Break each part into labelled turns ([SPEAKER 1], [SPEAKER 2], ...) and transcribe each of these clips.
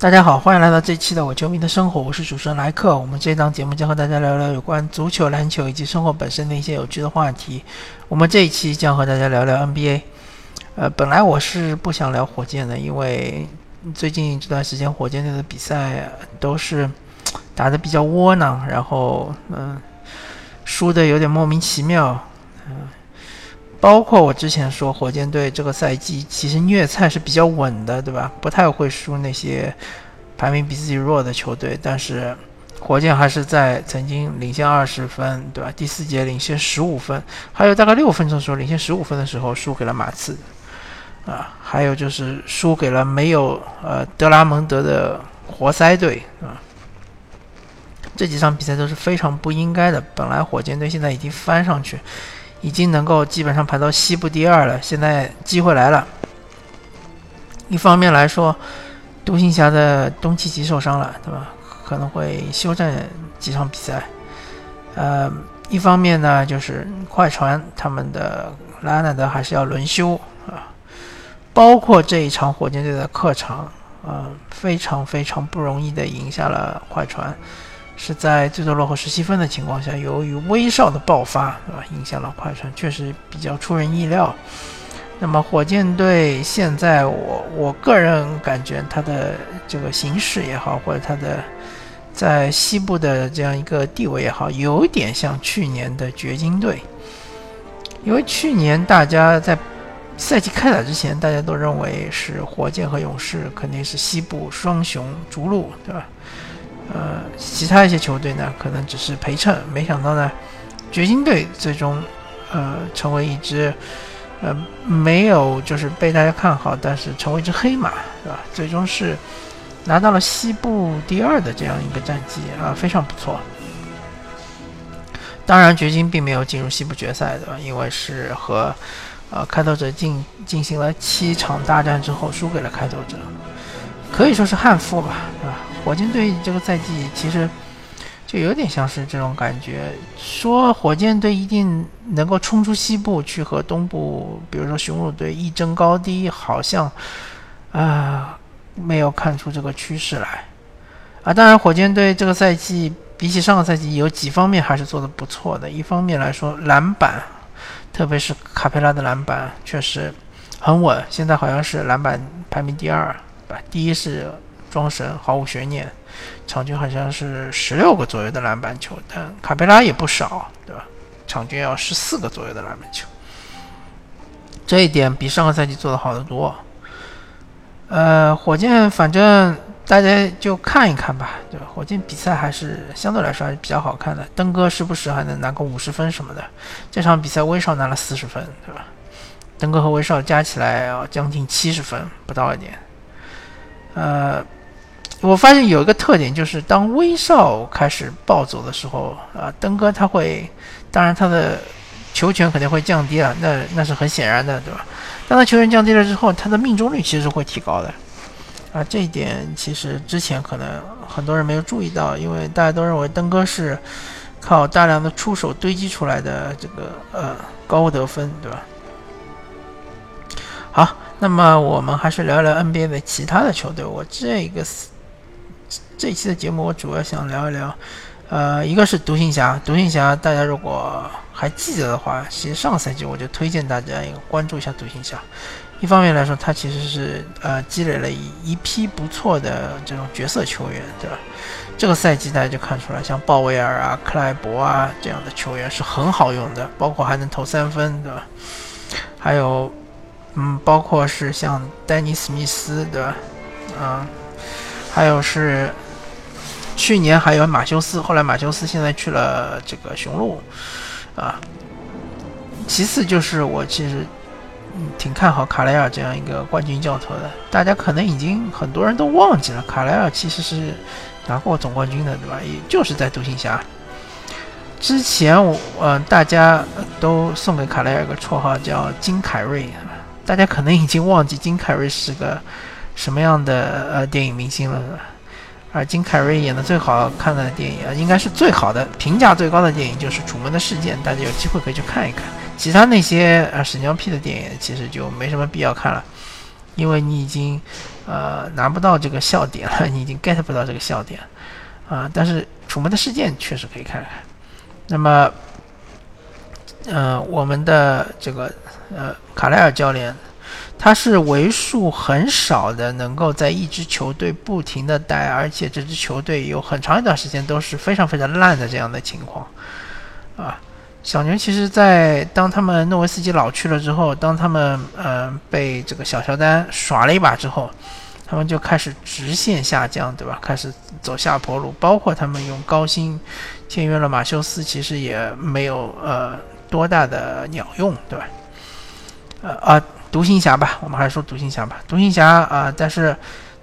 [SPEAKER 1] 大家好，欢迎来到这期的我球迷的生活，我是主持人莱克。我们这档节目将和大家聊聊有关足球、篮球以及生活本身的一些有趣的话题。我们这一期将和大家聊聊 NBA。呃，本来我是不想聊火箭的，因为最近这段时间火箭队的比赛都是打得比较窝囊，然后嗯，输的有点莫名其妙。嗯，包括我之前说火箭队这个赛季其实虐菜是比较稳的，对吧？不太会输那些排名比自己弱的球队，但是火箭还是在曾经领先二十分，对吧？第四节领先十五分，还有大概六分钟的时候领先十五分的时候输给了马刺。啊，还有就是输给了没有呃德拉蒙德的活塞队啊，这几场比赛都是非常不应该的。本来火箭队现在已经翻上去，已经能够基本上排到西部第二了。现在机会来了，一方面来说，独行侠的东契奇受伤了，对吧？可能会休战几场比赛。呃，一方面呢，就是快船他们的拉纳德还是要轮休啊。包括这一场火箭队的客场，呃，非常非常不容易的赢下了快船，是在最多落后十七分的情况下，由于威少的爆发，对吧，赢下了快船，确实比较出人意料。那么火箭队现在，我我个人感觉他的这个形势也好，或者他的在西部的这样一个地位也好，有点像去年的掘金队，因为去年大家在。赛季开打之前，大家都认为是火箭和勇士肯定是西部双雄逐鹿，对吧？呃，其他一些球队呢，可能只是陪衬。没想到呢，掘金队最终呃成为一支呃没有就是被大家看好，但是成为一只黑马，对吧？最终是拿到了西部第二的这样一个战绩啊，非常不错。当然，掘金并没有进入西部决赛，对吧？因为是和呃，开拓者进进行了七场大战之后，输给了开拓者，可以说是悍负吧，对吧？火箭队这个赛季其实就有点像是这种感觉，说火箭队一定能够冲出西部去和东部，比如说雄鹿队一争高低，好像啊没有看出这个趋势来啊。当然，火箭队这个赛季比起上个赛季有几方面还是做的不错的，一方面来说篮板。特别是卡佩拉的篮板确实很稳，现在好像是篮板排名第二吧，第一是庄神，毫无悬念，场均好像是十六个左右的篮板球，但卡佩拉也不少，对吧？场均要十四个左右的篮板球，这一点比上个赛季做的好得多。呃，火箭反正。大家就看一看吧，对吧？火箭比赛还是相对来说还是比较好看的。登哥时不时还能拿个五十分什么的。这场比赛威少拿了四十分，对吧？登哥和威少加起来要将近七十分，不到一点。呃，我发现有一个特点，就是当威少开始暴走的时候，啊，登哥他会，当然他的球权肯定会降低了，那那是很显然的，对吧？当他球权降低了之后，他的命中率其实会提高的。啊，这一点其实之前可能很多人没有注意到，因为大家都认为登哥是靠大量的出手堆积出来的这个呃高得分，对吧？好，那么我们还是聊聊 NBA 的其他的球队。我这个这期的节目我主要想聊一聊，呃，一个是独行侠，独行侠大家如果还记得的话，其实上个赛季我就推荐大家一个关注一下独行侠。一方面来说，他其实是呃积累了一一批不错的这种角色球员，对吧？这个赛季大家就看出来，像鲍威尔啊、克莱伯啊这样的球员是很好用的，包括还能投三分，对吧？还有，嗯，包括是像丹尼斯密斯，对吧？啊，还有是去年还有马修斯，后来马修斯现在去了这个雄鹿，啊。其次就是我其实。挺看好卡莱尔这样一个冠军教头的，大家可能已经很多人都忘记了，卡莱尔其实是拿过总冠军的，对吧？也就是在独行侠之前，我嗯，大家都送给卡莱尔个绰号叫金凯瑞，大家可能已经忘记金凯瑞是个什么样的呃电影明星了，而金凯瑞演的最好看的电影啊，应该是最好的评价最高的电影就是《楚门的事件》，大家有机会可以去看一看。其他那些啊屎尿屁的电影，其实就没什么必要看了。因为你已经呃拿不到这个笑点了，你已经 get 不到这个笑点啊。但是《楚门的事件》确实可以看看。那么，呃，我们的这个呃卡莱尔教练。他是为数很少的能够在一支球队不停的待，而且这支球队有很长一段时间都是非常非常烂的这样的情况，啊，小牛其实，在当他们诺维斯基老去了之后，当他们呃被这个小乔丹耍了一把之后，他们就开始直线下降，对吧？开始走下坡路，包括他们用高薪签约了马修斯，其实也没有呃多大的鸟用，对吧？呃啊。独行侠吧，我们还是说独行侠吧。独行侠啊，但是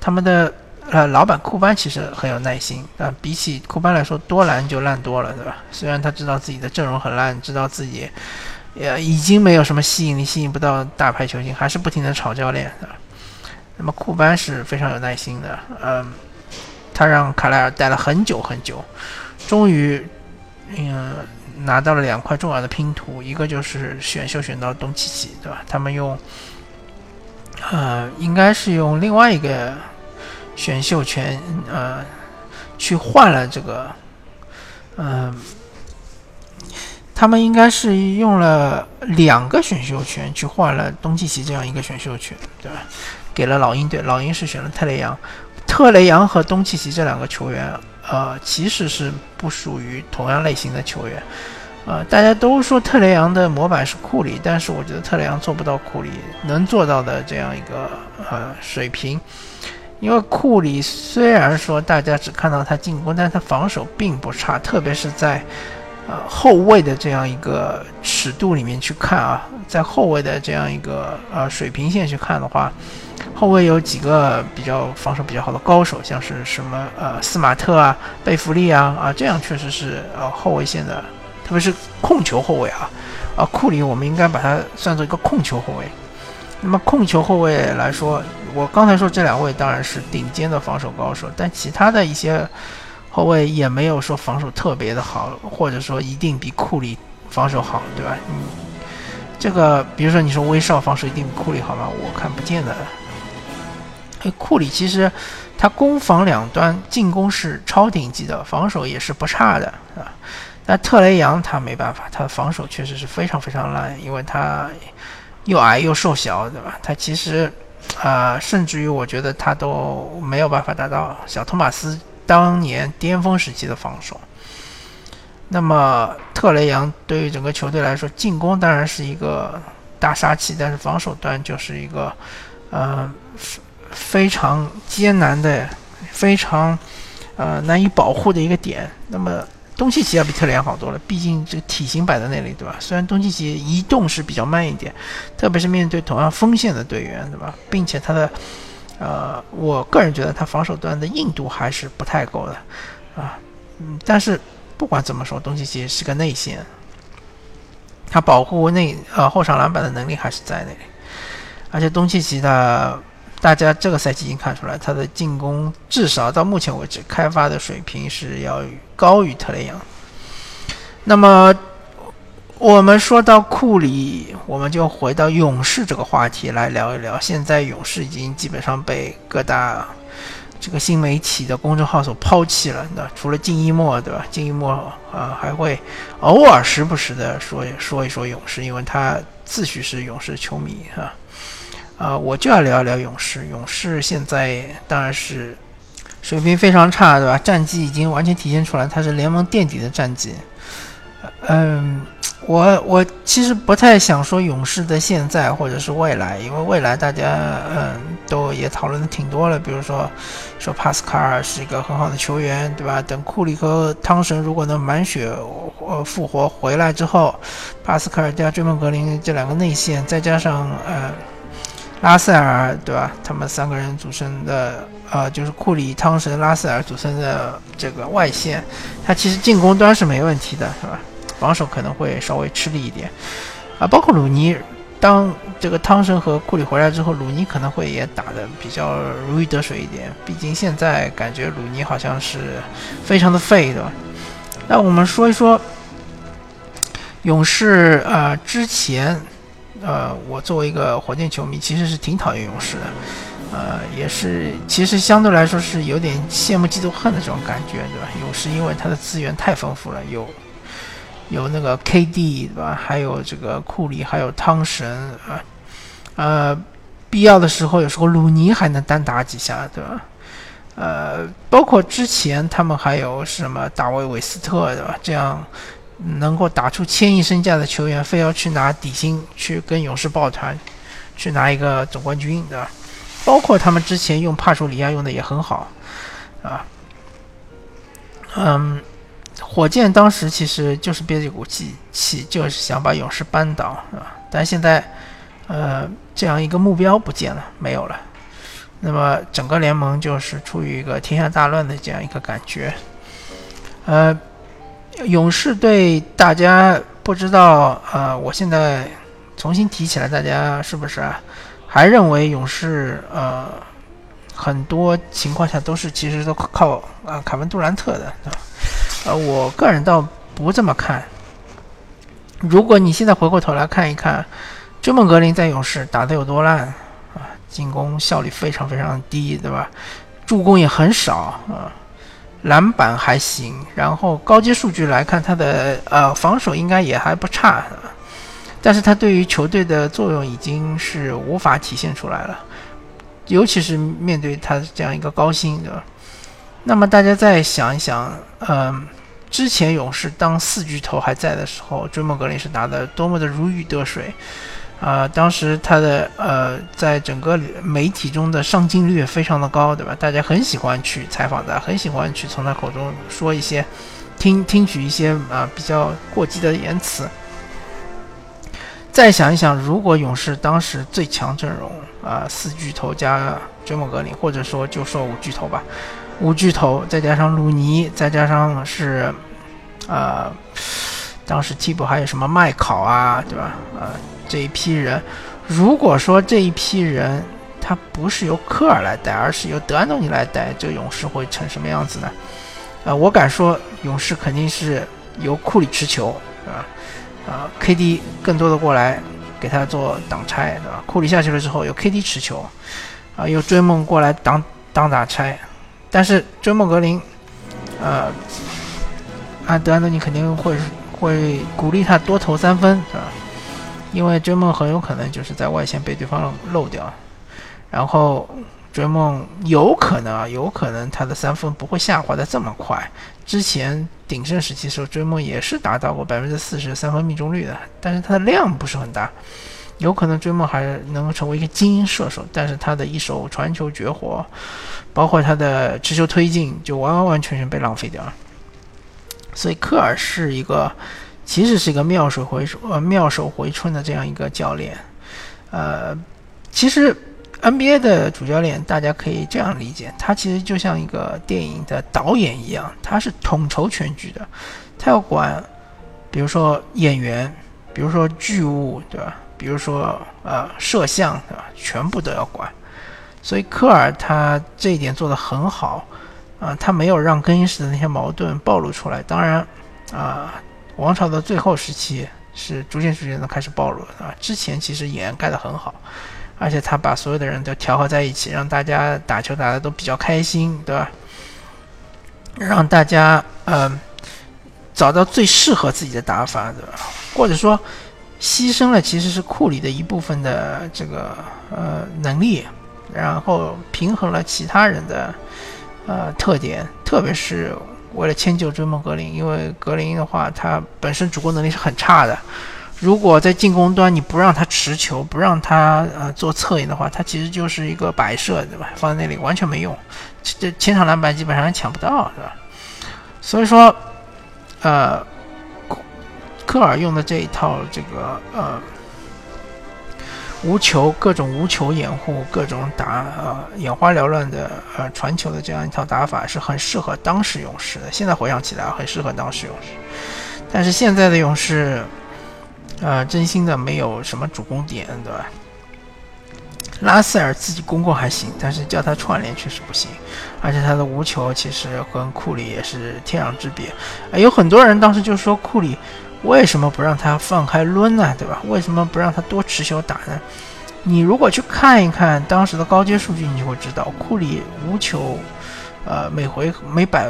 [SPEAKER 1] 他们的呃老板库班其实很有耐心啊，比起库班来说，多兰就烂多了，对吧？虽然他知道自己的阵容很烂，知道自己也已经没有什么吸引力，吸引不到大牌球星，还是不停的炒教练啊。那么库班是非常有耐心的，嗯，他让卡莱尔待了很久很久，终于，嗯。拿到了两块重要的拼图，一个就是选秀选到东契奇，对吧？他们用，呃，应该是用另外一个选秀权，呃，去换了这个，嗯，他们应该是用了两个选秀权去换了东契奇这样一个选秀权，对吧？给了老鹰队，老鹰是选了特雷杨，特雷杨和东契奇这两个球员。呃，其实是不属于同样类型的球员，呃，大家都说特雷杨的模板是库里，但是我觉得特雷杨做不到库里能做到的这样一个呃水平，因为库里虽然说大家只看到他进攻，但他防守并不差，特别是在呃后卫的这样一个尺度里面去看啊，在后卫的这样一个呃水平线去看的话。后卫有几个比较防守比较好的高手，像是什么呃斯马特啊、贝弗利啊啊，这样确实是呃后卫线的，特别是控球后卫啊啊库里，我们应该把它算作一个控球后卫。那么控球后卫来说，我刚才说这两位当然是顶尖的防守高手，但其他的一些后卫也没有说防守特别的好，或者说一定比库里防守好，对吧？嗯，这个比如说你说威少防守一定比库里好吗？我看不见的。库里其实他攻防两端，进攻是超顶级的，防守也是不差的啊。但特雷杨他没办法，他防守确实是非常非常烂，因为他又矮又瘦小，对吧？他其实啊，甚至于我觉得他都没有办法达到小托马斯当年巅峰时期的防守。那么特雷杨对于整个球队来说，进攻当然是一个大杀器，但是防守端就是一个嗯。非常艰难的，非常呃难以保护的一个点。那么东契奇要比特雷杨好多了，毕竟这个体型摆在那里，对吧？虽然东契奇移动是比较慢一点，特别是面对同样锋线的队员，对吧？并且他的呃，我个人觉得他防守端的硬度还是不太够的啊。嗯，但是不管怎么说，东契奇是个内线，他保护内呃后场篮板的能力还是在那里，而且东契奇的。大家这个赛季已经看出来，他的进攻至少到目前为止开发的水平是要高于特雷杨。那么，我们说到库里，我们就回到勇士这个话题来聊一聊。现在勇士已经基本上被各大这个新媒体的公众号所抛弃了。那除了静一墨，对吧？静一墨啊，还会偶尔时不时的说说一说勇士，因为他自诩是勇士球迷啊。啊，我就要聊一聊勇士。勇士现在当然是水平非常差，对吧？战绩已经完全体现出来，他是联盟垫底的战绩。嗯，我我其实不太想说勇士的现在或者是未来，因为未来大家嗯都也讨论的挺多了。比如说说帕斯卡尔是一个很好的球员，对吧？等库里和汤神如果能满血呃复活回来之后，帕斯卡尔加追梦格林这两个内线，再加上呃。拉塞尔对吧？他们三个人组成的，呃，就是库里、汤神、拉塞尔组成的这个外线，他其实进攻端是没问题的，是吧？防守可能会稍微吃力一点，啊，包括鲁尼，当这个汤神和库里回来之后，鲁尼可能会也打得比较如鱼得水一点。毕竟现在感觉鲁尼好像是非常的废，对吧？那我们说一说勇士，呃，之前。呃，我作为一个火箭球迷，其实是挺讨厌勇士的，呃，也是其实相对来说是有点羡慕嫉妒恨的这种感觉，对吧？勇士因为它的资源太丰富了，有有那个 KD 对吧？还有这个库里，还有汤神啊，呃，必要的时候有时候鲁尼还能单打几下，对吧？呃，包括之前他们还有什么大卫韦斯特对吧？这样。能够打出千亿身价的球员，非要去拿底薪去跟勇士抱团，去拿一个总冠军，对吧？包括他们之前用帕楚里亚用的也很好，啊，嗯，火箭当时其实就是憋着一股气，气就是想把勇士扳倒，啊，但现在，呃，这样一个目标不见了，没有了，那么整个联盟就是处于一个天下大乱的这样一个感觉，呃。勇士队，大家不知道呃，我现在重新提起来，大家是不是啊还认为勇士呃很多情况下都是其实都靠啊凯文杜兰特的，呃，我个人倒不这么看。如果你现在回过头来看一看，追梦格林在勇士打得有多烂啊，进攻效率非常非常低，对吧？助攻也很少啊。篮板还行，然后高阶数据来看，他的呃防守应该也还不差，但是他对于球队的作用已经是无法体现出来了，尤其是面对他这样一个高薪，对吧？那么大家再想一想，嗯，之前勇士当四巨头还在的时候，追梦格林是打的多么的如鱼得水。啊，当时他的呃，在整个媒体中的上镜率非常的高，对吧？大家很喜欢去采访他，很喜欢去从他口中说一些，听听取一些啊比较过激的言辞。再想一想，如果勇士当时最强阵容啊，四巨头加追梦格林，或者说就说五巨头吧，五巨头再加上鲁尼，再加上是啊，当时替补还有什么麦考啊，对吧？啊。这一批人，如果说这一批人他不是由科尔来带，而是由德安东尼来带，这勇士会成什么样子呢？啊，我敢说，勇士肯定是由库里持球，啊啊，KD 更多的过来给他做挡拆，对吧？库里下去了之后，由 KD 持球，啊，由追梦过来挡挡打拆，但是追梦格林，呃，啊，德安东尼肯定会会鼓励他多投三分，是吧？因为追梦很有可能就是在外线被对方漏掉，然后追梦有可能啊，有可能他的三分不会下滑的这么快。之前鼎盛时期时候，追梦也是达到过百分之四十三分命中率的，但是他的量不是很大，有可能追梦还能成为一个精英射手，但是他的一手传球绝活，包括他的持球推进，就完完完全全被浪费掉了。所以科尔是一个。其实是一个妙手回呃妙手回春的这样一个教练，呃，其实 NBA 的主教练大家可以这样理解，他其实就像一个电影的导演一样，他是统筹全局的，他要管，比如说演员，比如说剧务，对吧？比如说呃摄像，对吧？全部都要管。所以科尔他这一点做得很好，啊，他没有让更衣室的那些矛盾暴露出来。当然，啊。王朝的最后时期是逐渐逐渐的开始暴露啊，之前其实掩盖的很好，而且他把所有的人都调和在一起，让大家打球打的都比较开心，对吧？让大家嗯找到最适合自己的打法，对吧？或者说牺牲了其实是库里的一部分的这个呃能力，然后平衡了其他人的呃特点，特别是。为了迁就追梦格林，因为格林的话，他本身主攻能力是很差的。如果在进攻端你不让他持球，不让他呃做策应的话，他其实就是一个摆设，对吧？放在那里完全没用，这前场篮板基本上抢不到，对吧？所以说，呃，科尔用的这一套这个呃。无球各种无球掩护，各种打呃眼花缭乱的呃传球的这样一套打法是很适合当时勇士的。现在回想起来很适合当时勇士，但是现在的勇士，呃，真心的没有什么主攻点，对吧？拉塞尔自己攻过还行，但是叫他串联确实不行，而且他的无球其实跟库里也是天壤之别。有很多人当时就说库里。为什么不让他放开抡呢？对吧？为什么不让他多持球打呢？你如果去看一看当时的高阶数据，你就会知道库里无球，呃，每回每百，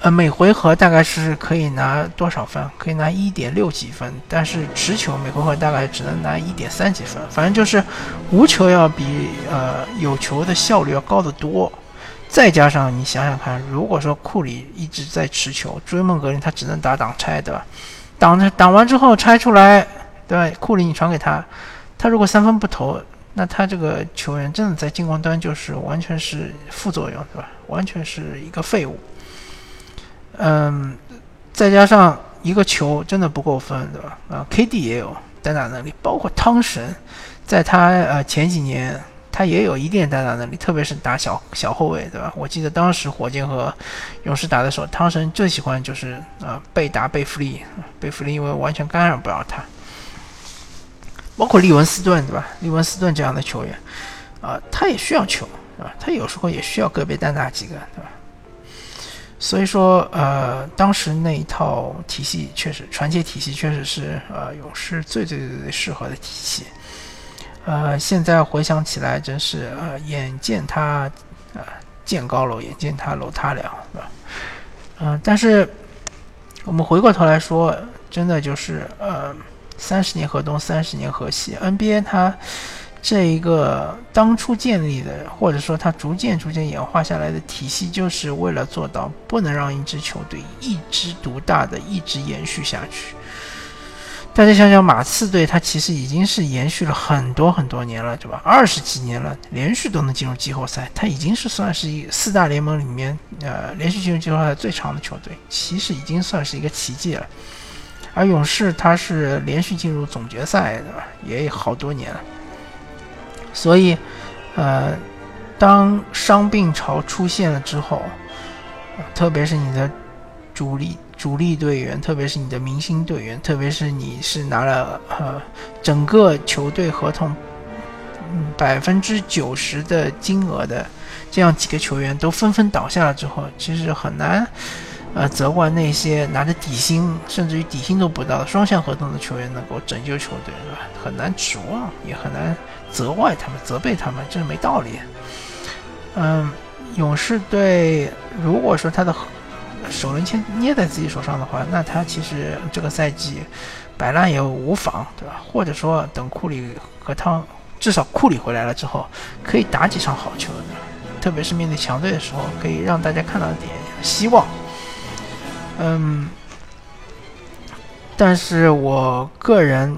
[SPEAKER 1] 呃，每回合大概是可以拿多少分？可以拿一点六几分，但是持球每回合大概只能拿一点三几分。反正就是无球要比呃有球的效率要高得多。再加上你想想看，如果说库里一直在持球，追梦格林他只能打挡拆，对吧？挡着挡完之后拆出来，对吧？库里你传给他，他如果三分不投，那他这个球员真的在进攻端就是完全是副作用，对吧？完全是一个废物。嗯，再加上一个球真的不够分，对吧？啊，KD 也有单打能力，包括汤神，在他呃前几年。他也有一定单打能力，特别是打小小后卫，对吧？我记得当时火箭和勇士打的时候，汤神最喜欢就是啊被打被弗利，被弗利因为完全干扰不了他。包括利文斯顿，对吧？利文斯顿这样的球员，啊，他也需要球，对吧？他有时候也需要个别单打几个，对吧？所以说，呃，当时那一套体系确实传奇体系确实是呃勇士最最最最适合的体系。呃，现在回想起来，真是呃，眼见他，呃，见高楼，眼见他楼塌了，是吧？嗯，但是我们回过头来说，真的就是呃，三十年河东，三十年河西，NBA 它这一个当初建立的，或者说它逐渐逐渐演化下来的体系，就是为了做到不能让一支球队一枝独大的一直延续下去。大家想想，马刺队它其实已经是延续了很多很多年了，对吧？二十几年了，连续都能进入季后赛，它已经是算是一四大联盟里面呃连续进入季后赛最长的球队，其实已经算是一个奇迹了。而勇士他是连续进入总决赛，对吧？也有好多年了。所以，呃，当伤病潮出现了之后，特别是你的主力。主力队员，特别是你的明星队员，特别是你是拿了呃整个球队合同百分之九十的金额的这样几个球员都纷纷倒下了之后，其实很难呃责怪那些拿着底薪甚至于底薪都不到双向合同的球员能够拯救球队，对吧？很难指望，也很难责怪他们、责备他们，这是没道理。嗯，勇士队如果说他的。首轮签捏在自己手上的话，那他其实这个赛季摆烂也无妨，对吧？或者说等库里和汤，至少库里回来了之后，可以打几场好球，特别是面对强队的时候，可以让大家看到点希望。嗯，但是我个人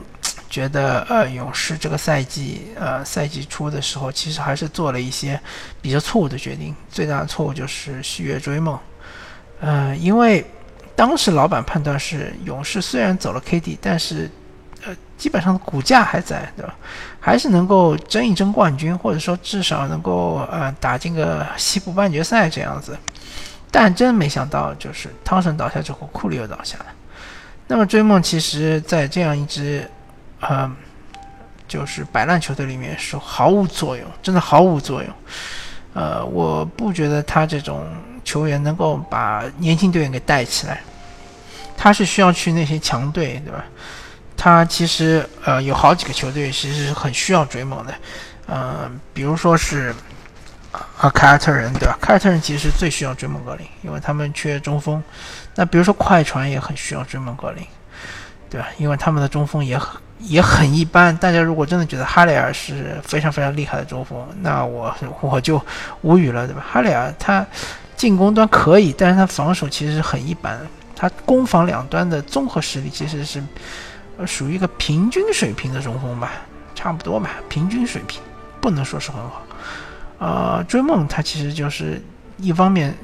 [SPEAKER 1] 觉得，呃，勇士这个赛季，呃，赛季初的时候，其实还是做了一些比较错误的决定，最大的错误就是续约追梦。呃，因为当时老板判断是勇士虽然走了 KD，但是呃，基本上股价还在，对吧？还是能够争一争冠军，或者说至少能够呃打进个西部半决赛这样子。但真没想到，就是汤神倒下之后，库里又倒下了。那么追梦其实，在这样一支呃就是摆烂球队里面是毫无作用，真的毫无作用。呃，我不觉得他这种。球员能够把年轻队员给带起来，他是需要去那些强队，对吧？他其实呃有好几个球队其实是很需要追梦的，嗯，比如说是啊凯尔特人，对吧？凯尔特人其实最需要追梦格林，因为他们缺中锋。那比如说快船也很需要追梦格林，对吧？因为他们的中锋也很也很一般。大家如果真的觉得哈雷尔是非常非常厉害的中锋，那我我就无语了，对吧？哈雷尔他。进攻端可以，但是他防守其实很一般。他攻防两端的综合实力其实是属于一个平均水平的中锋吧，差不多吧，平均水平，不能说是很好。呃，追梦他其实就是一方面，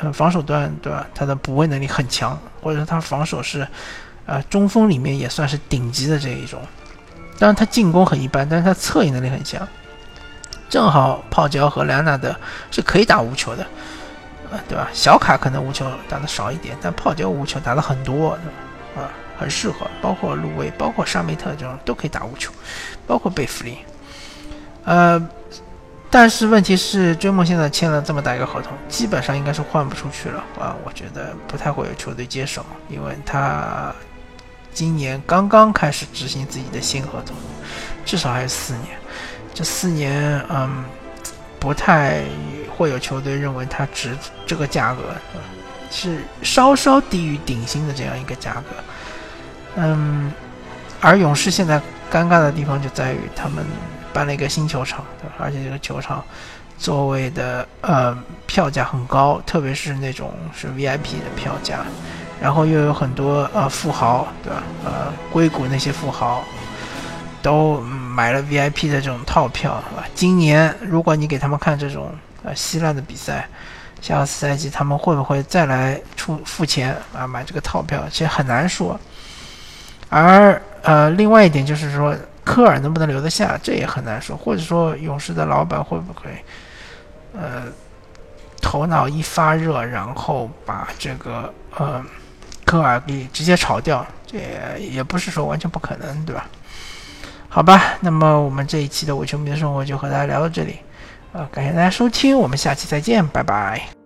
[SPEAKER 1] 呃，防守端对吧？他的补位能力很强，或者说他防守是啊中锋里面也算是顶级的这一种。当然他进攻很一般，但是他策应能力很强。正好泡椒和莱纳德是可以打无球的。啊，对吧？小卡可能无球打的少一点，但泡椒无球打的很多，啊，很适合。包括路威，包括沙梅特这种都可以打无球，包括贝弗利。呃，但是问题是，追梦现在签了这么大一个合同，基本上应该是换不出去了啊。我觉得不太会有球队接手，因为他今年刚刚开始执行自己的新合同，至少还有四年。这四年，嗯，不太会有球队认为他值这个价格，是稍稍低于顶薪的这样一个价格。嗯，而勇士现在尴尬的地方就在于他们搬了一个新球场，对吧？而且这个球场座位的呃票价很高，特别是那种是 VIP 的票价。然后又有很多呃富豪，对吧？呃，硅谷那些富豪都买了 VIP 的这种套票，今年如果你给他们看这种呃稀烂的比赛，下个赛季他们会不会再来出付钱啊买这个套票？其实很难说。而呃，另外一点就是说，科尔能不能留得下，这也很难说。或者说，勇士的老板会不会呃头脑一发热，然后把这个呃。科尔给直接炒掉，这也不是说完全不可能，对吧？好吧，那么我们这一期的伪球迷的生活就和大家聊到这里，呃，感谢大家收听，我们下期再见，拜拜。